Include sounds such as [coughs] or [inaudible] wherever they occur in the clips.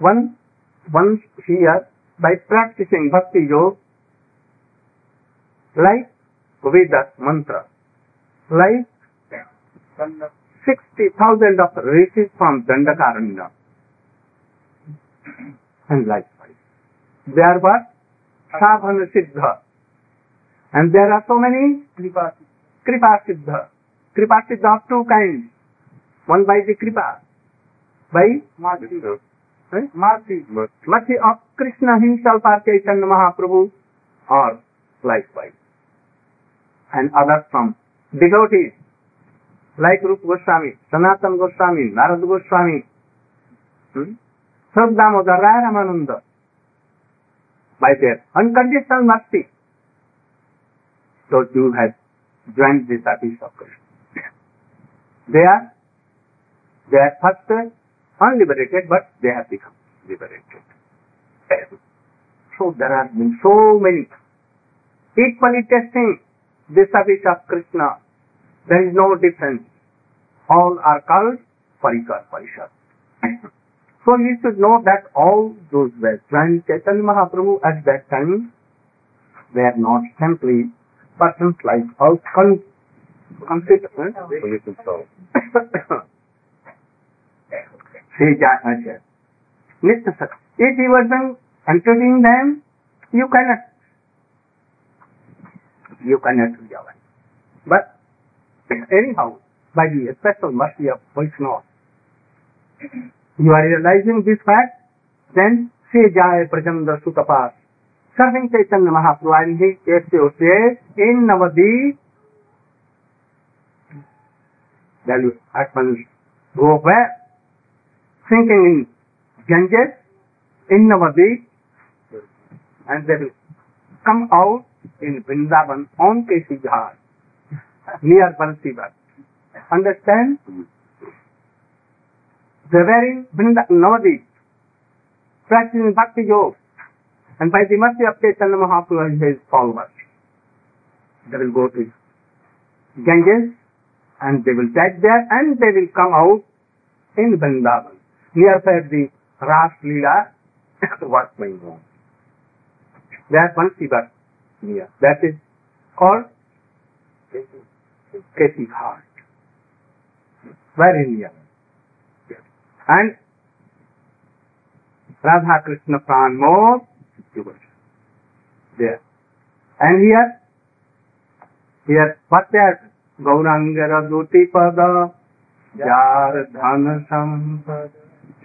one, one here by practicing bhakti yoga, like Vedas mantra, like 60,000 of rishis from Dandakaranya, and likewise. There was Savana Siddha, and there are so many Kripa Siddha. Kripa Siddha of two kinds. One by the Kripa, by Mercy. Mercy of Krishna himself are Chaitanya Mahaprabhu और likewise and other from डिगोटी like रूप गोस्वामी सनातन गोस्वामी नारद गोस्वामी सब दामोदर राय Ramanand by unconditional मस्ती तो you have join this of Krishna they are they are first unliberated, but they have become liberated. So there are been so many equally testing the service of Krishna. There is no difference. All are called Parikar Parishad. [clears throat] so you should know that all those were joined Chaitanya Mahaprabhu at that time they were not simply persons like us con- consider, [coughs] Rija Asher. Listen, sir. If you were them, entertaining them, you cannot. You cannot do your But anyhow, by the special mercy of Vaishnava, you are realizing this fact, then से जाए प्रचंड सुत पास serving Chaitanya Mahaprabhu ऐसे होते इन नवदी आत्मन भोग है Thinking in Ganges, in Navadip, and they will come out in Vrindavan on Kesi Jhar, near Bansivat. Understand? They were in Vrindavan, practicing Bhakti Yoga, and by the mercy of Chaitanya Mahaprabhu and his followers, they will go to Ganges, and they will touch there, and they will come out in Vrindavan, near where the Ras Leela was going on. There one Sivat near. That is called Kesi Ghat. Very near. And Radha Krishna Pran Mor there. And here, here, what there? Gaurangara Duti Pada Jar Dhan Sampad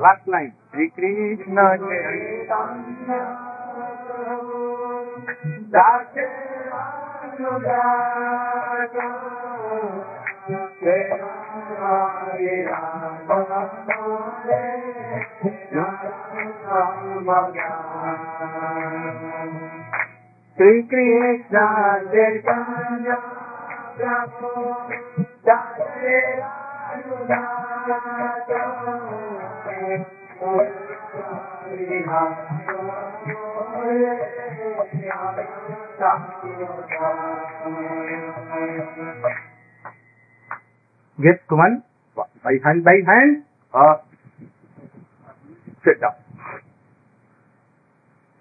Last line. Sri Krishna Chaitanya Dake Anugata Shrikrishna Get Kuman by hand by hand. Uh, sit down.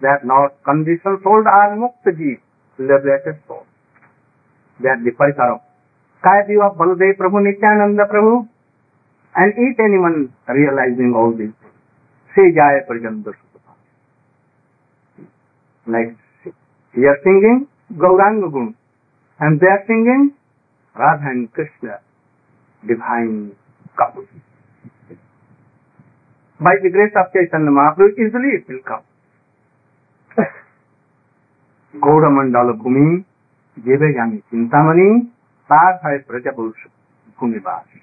they are not conditioned soul are Mukta Jeev, liberated soul. They are the parikar of Kayati of Baladev Prabhu, Nityananda Prabhu, and each anyone realizing all these things. Say Jaya Parjanda Like we are singing Gauranga Gun, and they are singing Radha and Krishna, divine couple. By the grace of Chaitanya Mahaprabhu, easily it will come. गौर मंडल भूमि जेबे गांगी चिंतामणि तार है प्रजापुरुष भूमि बास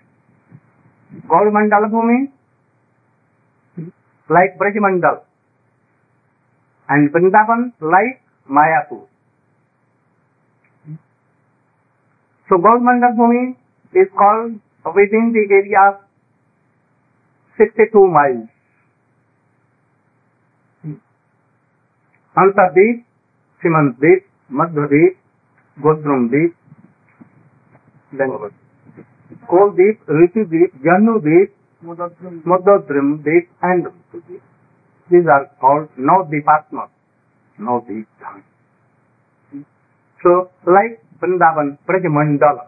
Gaurmandal Bhumi like Brajmandal and Vrindavan like Mayapur. So Gaurmandal Bhumi is called within the area of sixty two miles Antardwip Simant Dwip Madhya Dwip गोद्रुम द्वीप कोल द्वीप ऋतु द्वीप Jahnu Dwip Modadrum Dwip and These are called Navdipatmas, Navdip Dham. So, like Vrindavan Brajamandala,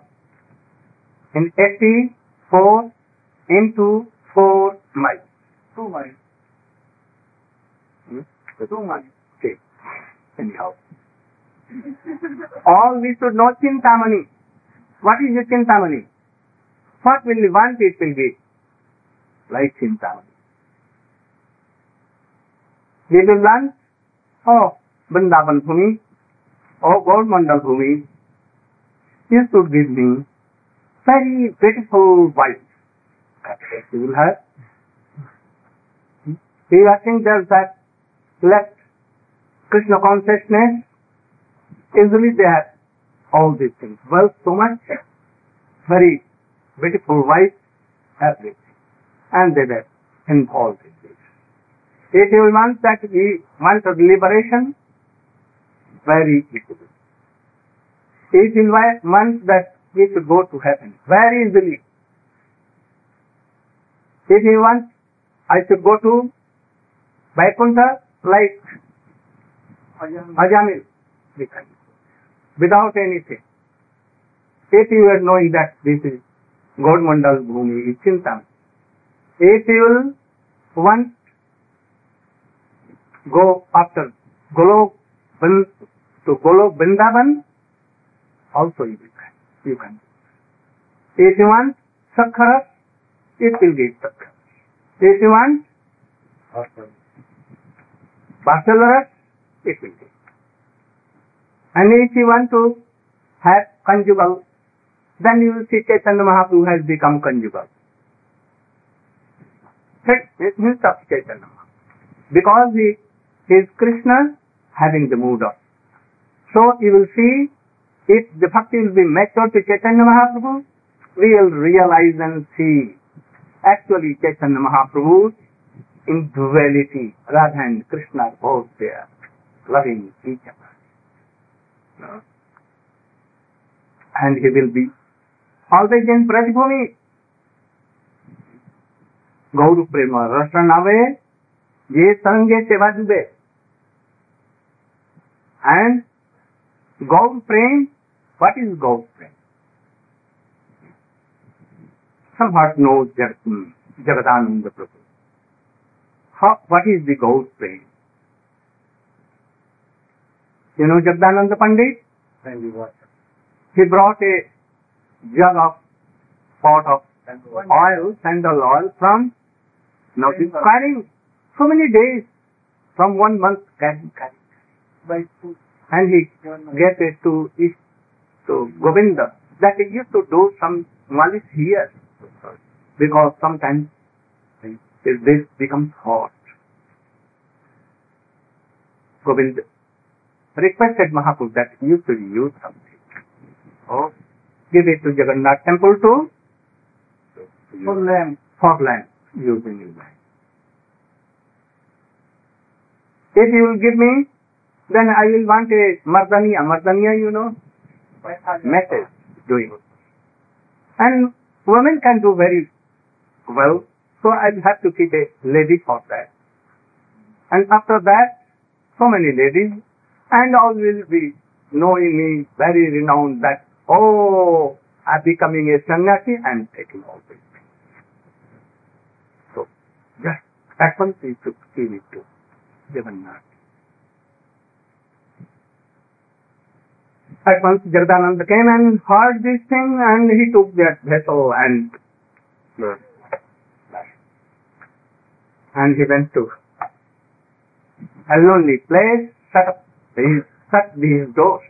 in 84 into 4 miles. 2 miles. Hmm? 2 miles. Anyhow. All we should know Chintamani. What is the Chintamani? What will we want it will be? like Chintamani. We will learn, oh, Vrindavan Bhumi, oh, Gaurmandal Bhumi, you should give me very beautiful wife. You will have. We are saying that left Krishna consciousness, easily they have all these things. Wealth so much, very beautiful wife, everything and they were involved in this. If you want that we want the liberation, very easily. If you want that we should go to heaven, very easily. If you want I should go to Vaikuntha like Ajamil without any the it you are knowing that this Mandal Bhumi चिंता it you will want go after गोलो बंद तो गोलो Vrindavan also you you can it you want Sukkur it will will give. And if you want to have conjugal, then you will see Chaitanya Mahaprabhu has become conjugal. It means of Chaitanya Because he is Krishna having the mood of. So you will see if the bhakti will be matured to Chaitanya Mahaprabhu, we will realize and see actually Chaitanya Mahaprabhu in duality. Radha and Krishna are both there, loving each other. And he will be always in Prajbhumi. Gauru Prema रस नावे ये संगे सेवा जुबे and Gaur prem what is Gaur some heart knows Jagat, Prabhu. What is the Gaur Prem? You know Jagadananda Pandit? He brought a jug of pot of oil, sandal oil from now he's carrying so many days from one month carrying, carrying. By two. And he get it to East, to Govinda that he used to do some malice here because sometimes this becomes hot. Govinda requested Mahaprabhu that you should use something. Oh, give it to Jagannath temple to for lamb. for land using in land. If you will give me, then I will want a mardaniya. Mardaniya, you know, method doing. And women can do very well, so I'll have to keep a lady for that. And after that, so many ladies, and all will be knowing me very renowned that, oh, I'm becoming a sannyasi and taking all this. So, just at once he took give it to Jagannath. At once Jagadananda came and heard this thing and he took that vessel and and he went to a lonely place, shut up these shut these doors,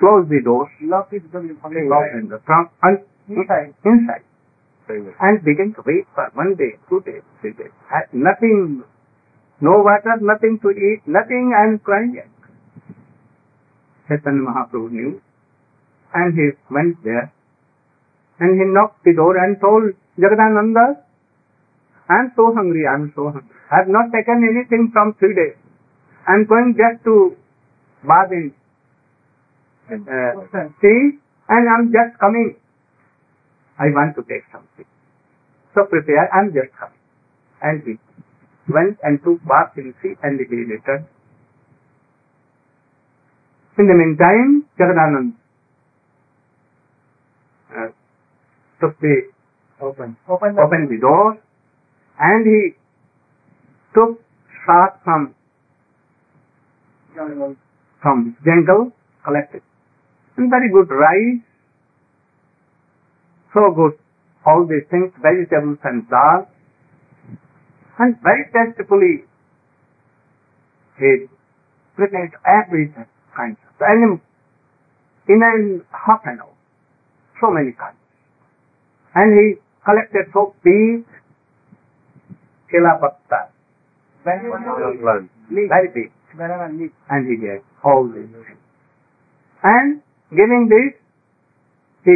close the doors, Lock is going to lock in the trunk and Inside. inside and began to wait for one day, two days, three days. Had nothing, no water, nothing to eat, nothing, and crying. Chaitanya Mahaprabhu knew, and he went there, and he knocked the door and told Jagadananda, I'm so hungry, I'm so hungry. I have not taken anything from three days. I'm going just to in uh, sea, and I'm just coming. I want to take something. So prepare, I'm just coming. And he went and took bath in sea and he returned. In the meantime, Jagadanand uh, took the Open. Open the opened the door and he took salt from. From jungle collected. And very good rice. So good. All these things vegetables and dal and very tastefully he prepared everything kind. Of and in, half an hour so many kinds. And he collected so big kela patta Banana leaf. very big. And he gave all these things. And giving this, he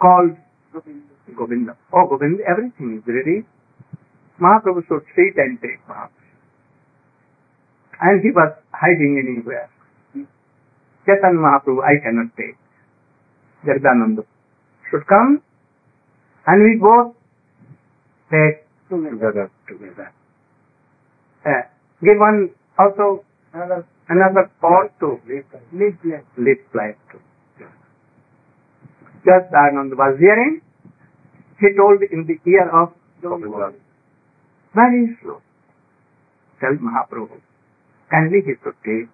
called Govinda. Oh, Govinda, everything is ready. Mahaprabhu should sit and take Mahaprabhu. And he was hiding anywhere. Chaitanya Mahaprabhu, I cannot take. Jagadananda should come and we both take together. together. Uh, give one also Another another pot to leaf plant to. Just Anand was hearing, he told in the ear of Govinda, very slow. Tell Mahaprabhu, kindly he should take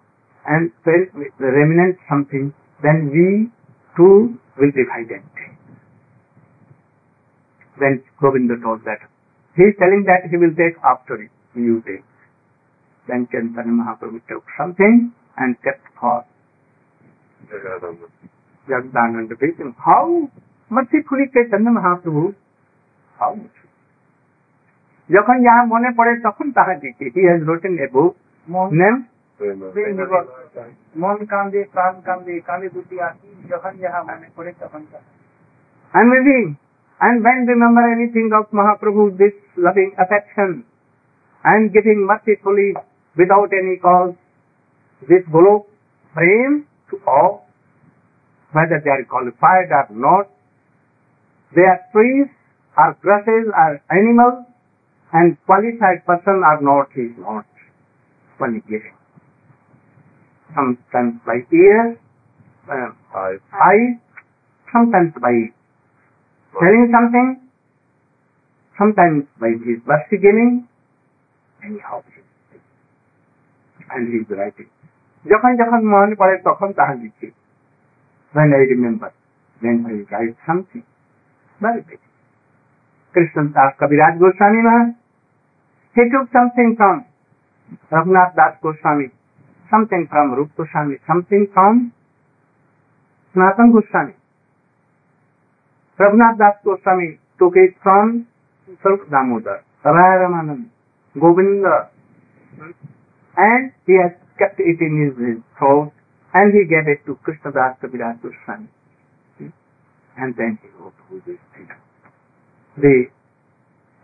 and when the remnant something, then we two will and take. Then Govinda told that. He is telling that he will take after it, you take. Then Chaitanya Mahaprabhu took something and kept for Jagdananda Vision. How mercifully Chaitanya Mahaprabhu, how merciful. যখন যাহা মনে পড়ে তখন তাহা দিকে হি has rotten a বুক মন name মন কান্দে প্রাণ কান্দে কান্দে দুটি আঁকি যখন যাহা মনে পড়ে তখন তাহা। and maybe and when remember anything of Mahaprabhu this loving affection and giving mercifully without any cause this golok frame to all whether they are qualified or not they are trees or grasses or animals and qualified person or not is not giving sometimes by ears uh, eyes sometimes by telling something, sometimes by his giving, anyhow. And he is writing. যখন যখন মনে পড়ে তখন তাহা লিখি when I remember then I write something very big Krishna Das Kaviraj Goswami Maharaj he took something from Raghunath Das Goswami something from Rup Goswami something from Sanatan Goswami Raghunath Das Goswami took it from Saruk Damodar, Raya Ramanand, Govinda, and he has kept it in his, throat and he gave it to Krishna Das Kaviraj Goswami. And then he wrote all these things. The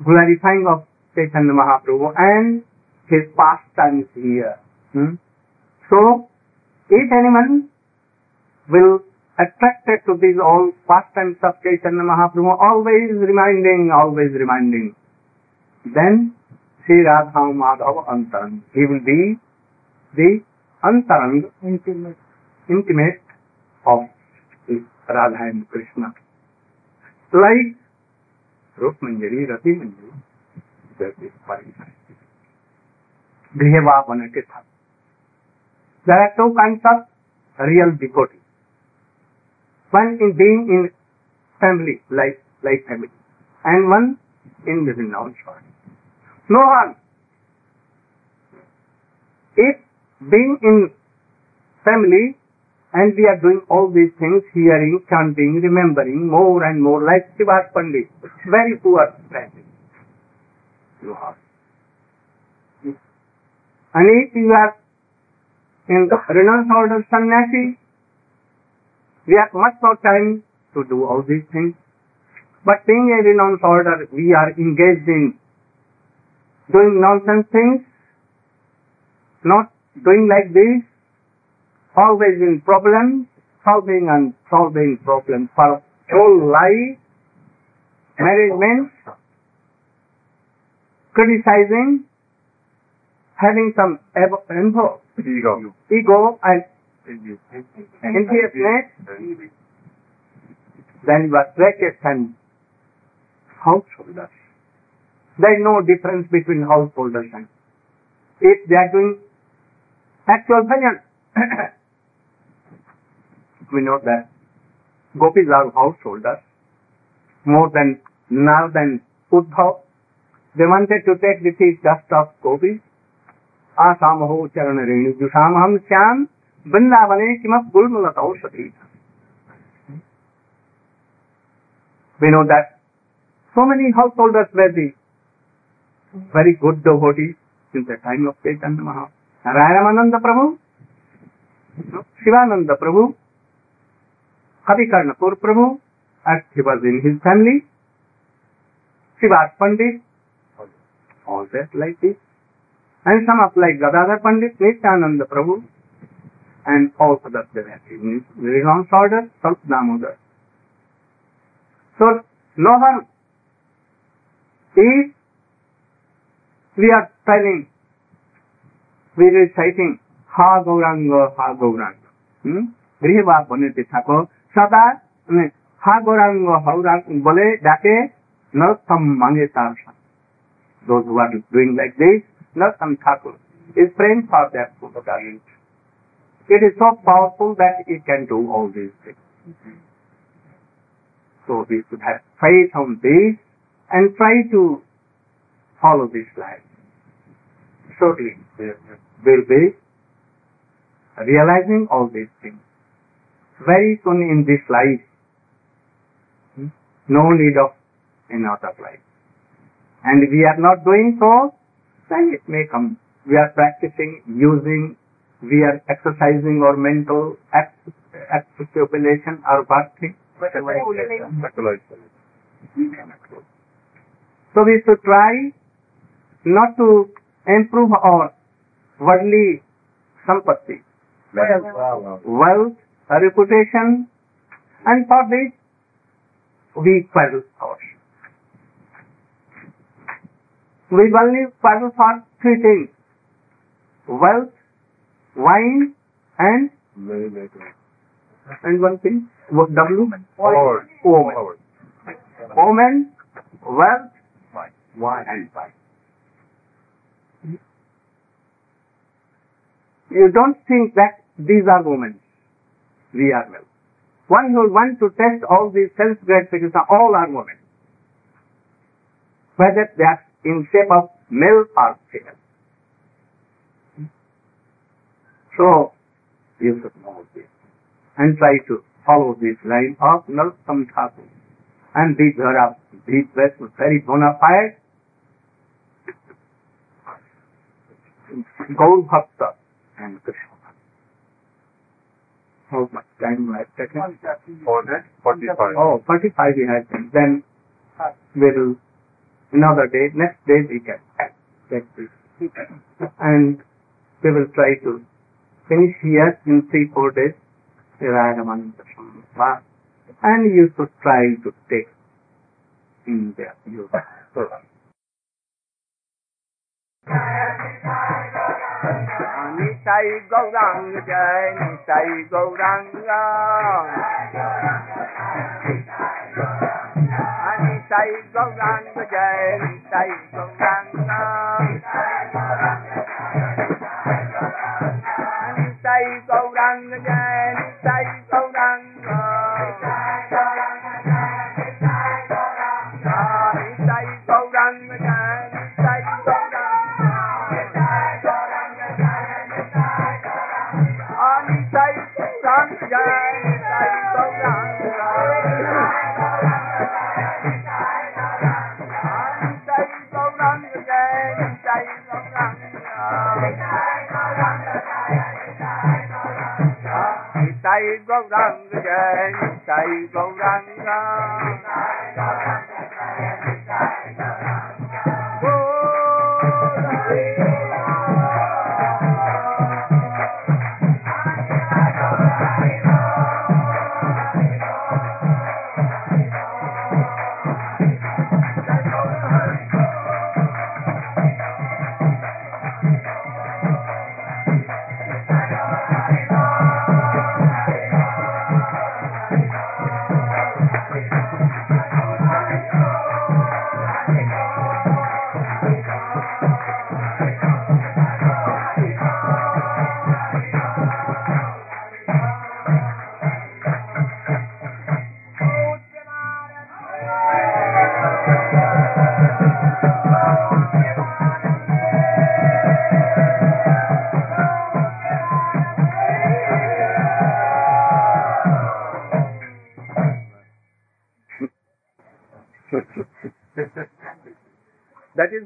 glorifying of Chaitanya Mahaprabhu and his pastimes here. Hmm? So, if anyone will attracted to these all pastimes of Chaitanya Mahaprabhu, always reminding, always reminding, then Shri Radha Madhav antarang. The the antarang intimate of Radha and Krishna. Like Rup Manjari Rati Manjari बने के था real deputy one in being in family like like family and one in within non short No harm. If being in family and we are doing all these things, hearing, chanting, remembering more and more, like Srivas Pandit, very poor practice. You have. And if you are in the renounced order sannyasi, we have much more time to do all these things. But being a renounced order, we are engaged in doing nonsense things, not doing like this, always in problems, solving and solving problems for whole life, management, criticizing, having some ego, ego, Ego. and enviousness, then you are brackets and householders. There is no difference between householders and if they are doing actual bhajan. [coughs] we know that gopis are householders more than now than Uddhav. They wanted to take the feet dust of gopis. आसामहो चरण रेणु जुषाम हम श्याम वृंदावने किमप गुलमलत औषधि We know that so many householders were the very good devotee in the time of Chaitanya Maha Narayananand Prabhu Shivanand Prabhu Kavi Karnapur Prabhu act he in his family Shivas Pandit all that like this and some of like Gadadhar Pandit Nityanand Prabhu and all सदस्य renounced order Swarup Damodar so लोहर is we are telling, we are reciting Ha Gauranga, Ha Gauranga. Hmm? গৃহবা বনেতে থাকো সদা মানে হা গৌরাঙ্গ হৌরাঙ্গ বলে ডাকে নরোত্তম মাঙ্গে তার সাথে those who are doing like this, Narottam Thakur is praying for that Buddha. It is so powerful that it can do all these things. So we should have faith on this and try to follow this life. Shortly, we will be realizing all these things. Very soon in this life, hmm, no need of another life. And we are not doing so, then it may come. We are practicing, using, we are exercising our mental articulation or birthing. So we should try not to improve our worldly sampatti, wealth, reputation, and for this we quarrel ourselves. We only quarrel for three things. Wealth, wine, and and one thing. W? Power. Woman. Power. Woman, wealth, wine, and wine. You don't think that these are women. We are men. One who wants to test all these self gratifications, all are women. Whether they are in shape of male or female. So, you should know this and try to follow this line of Narottam Thakur. And these are these were very bona fide Gaur Bhakta and Krishna. How much time left? Second? 445. Oh, 45 we have Then we'll, another day, next day we can take this. and we will try to finish here in three, four days. And you should try to take in there. You. Nitai Gaurang जय निताई गौरांग निताई गौरांग जय निताई गौरांग निताई गौरांग जय Nitai Gaurang 一个人 đang.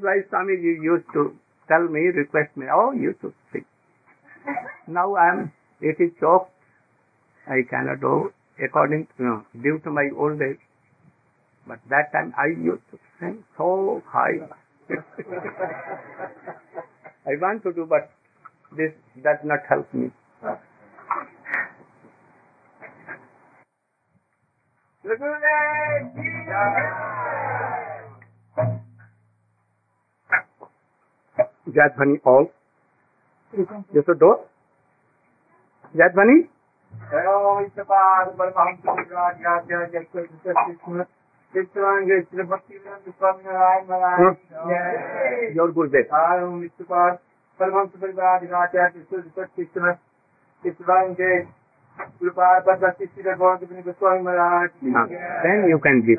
replies, Swami, you used to tell me, request me, oh, you should sing. now I am, it is choked. I cannot do according to, no, due to my old age. But that time I used to sing so high. [laughs] I want to do, but this does not help me. Look at that! Jadvani all. Yes or do? Jadvani? Your Gurudev. Paramhans परिवार Then you can give.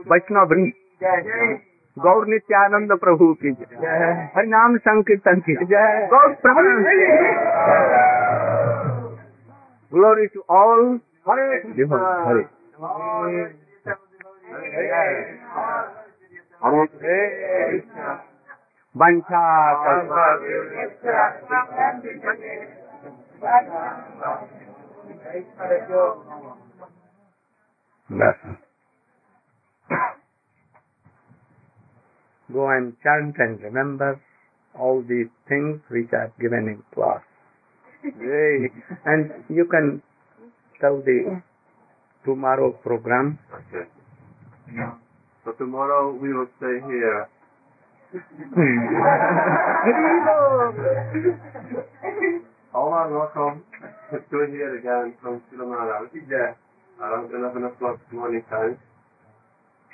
वैष्णव। वृंद गौर नित्यानंद प्रभु की जय। हरिनाम संकीर्तन की जय। Gaur Prabhu glory to all Hare Hare वंशा Go and chant and remember all these things which are given in class. Yay. And you can tell the tomorrow program. So tomorrow we will stay here. [laughs] All are welcome to here again from Silamara. Around 11 o'clock morning time.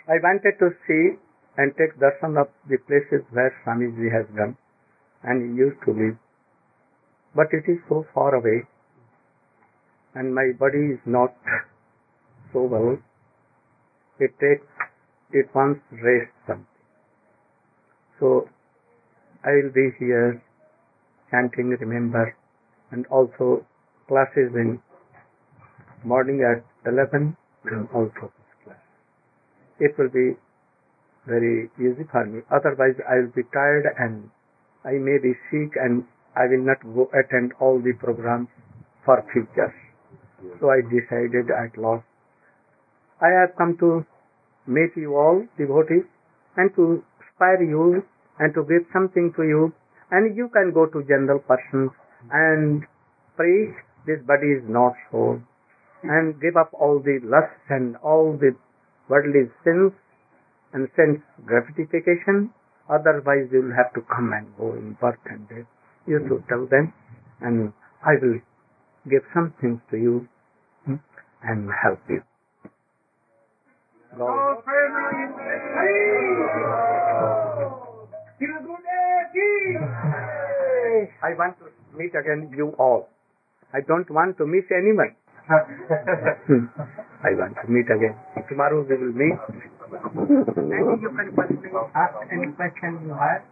I wanted to see and take darshan of the places where Swamiji has gone and used to live. but it is so far away, and my body is not so well. It takes, it wants rest something. So I will be here chanting, remember, and also classes in morning at 11 and also class. It will be very easy for me. Otherwise, I will be tired and I may be sick and I will not go attend all the programs for future. So I decided at last. I have come to meet you all devotees and to inspire you and to give something to you and you can go to general persons and preach this body is not so hmm. and give up all the lusts and all the worldly sins and sense gratification. Otherwise, you will have to come and go in birth and death. You should tell them, and I will give some things to you hmm, and help you. God. I want to meet again you all. I don't want to miss anyone. Hmm. I want to meet again. Tomorrow we will meet. Thank you can personally ask any question you have.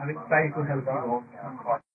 I will try to help you.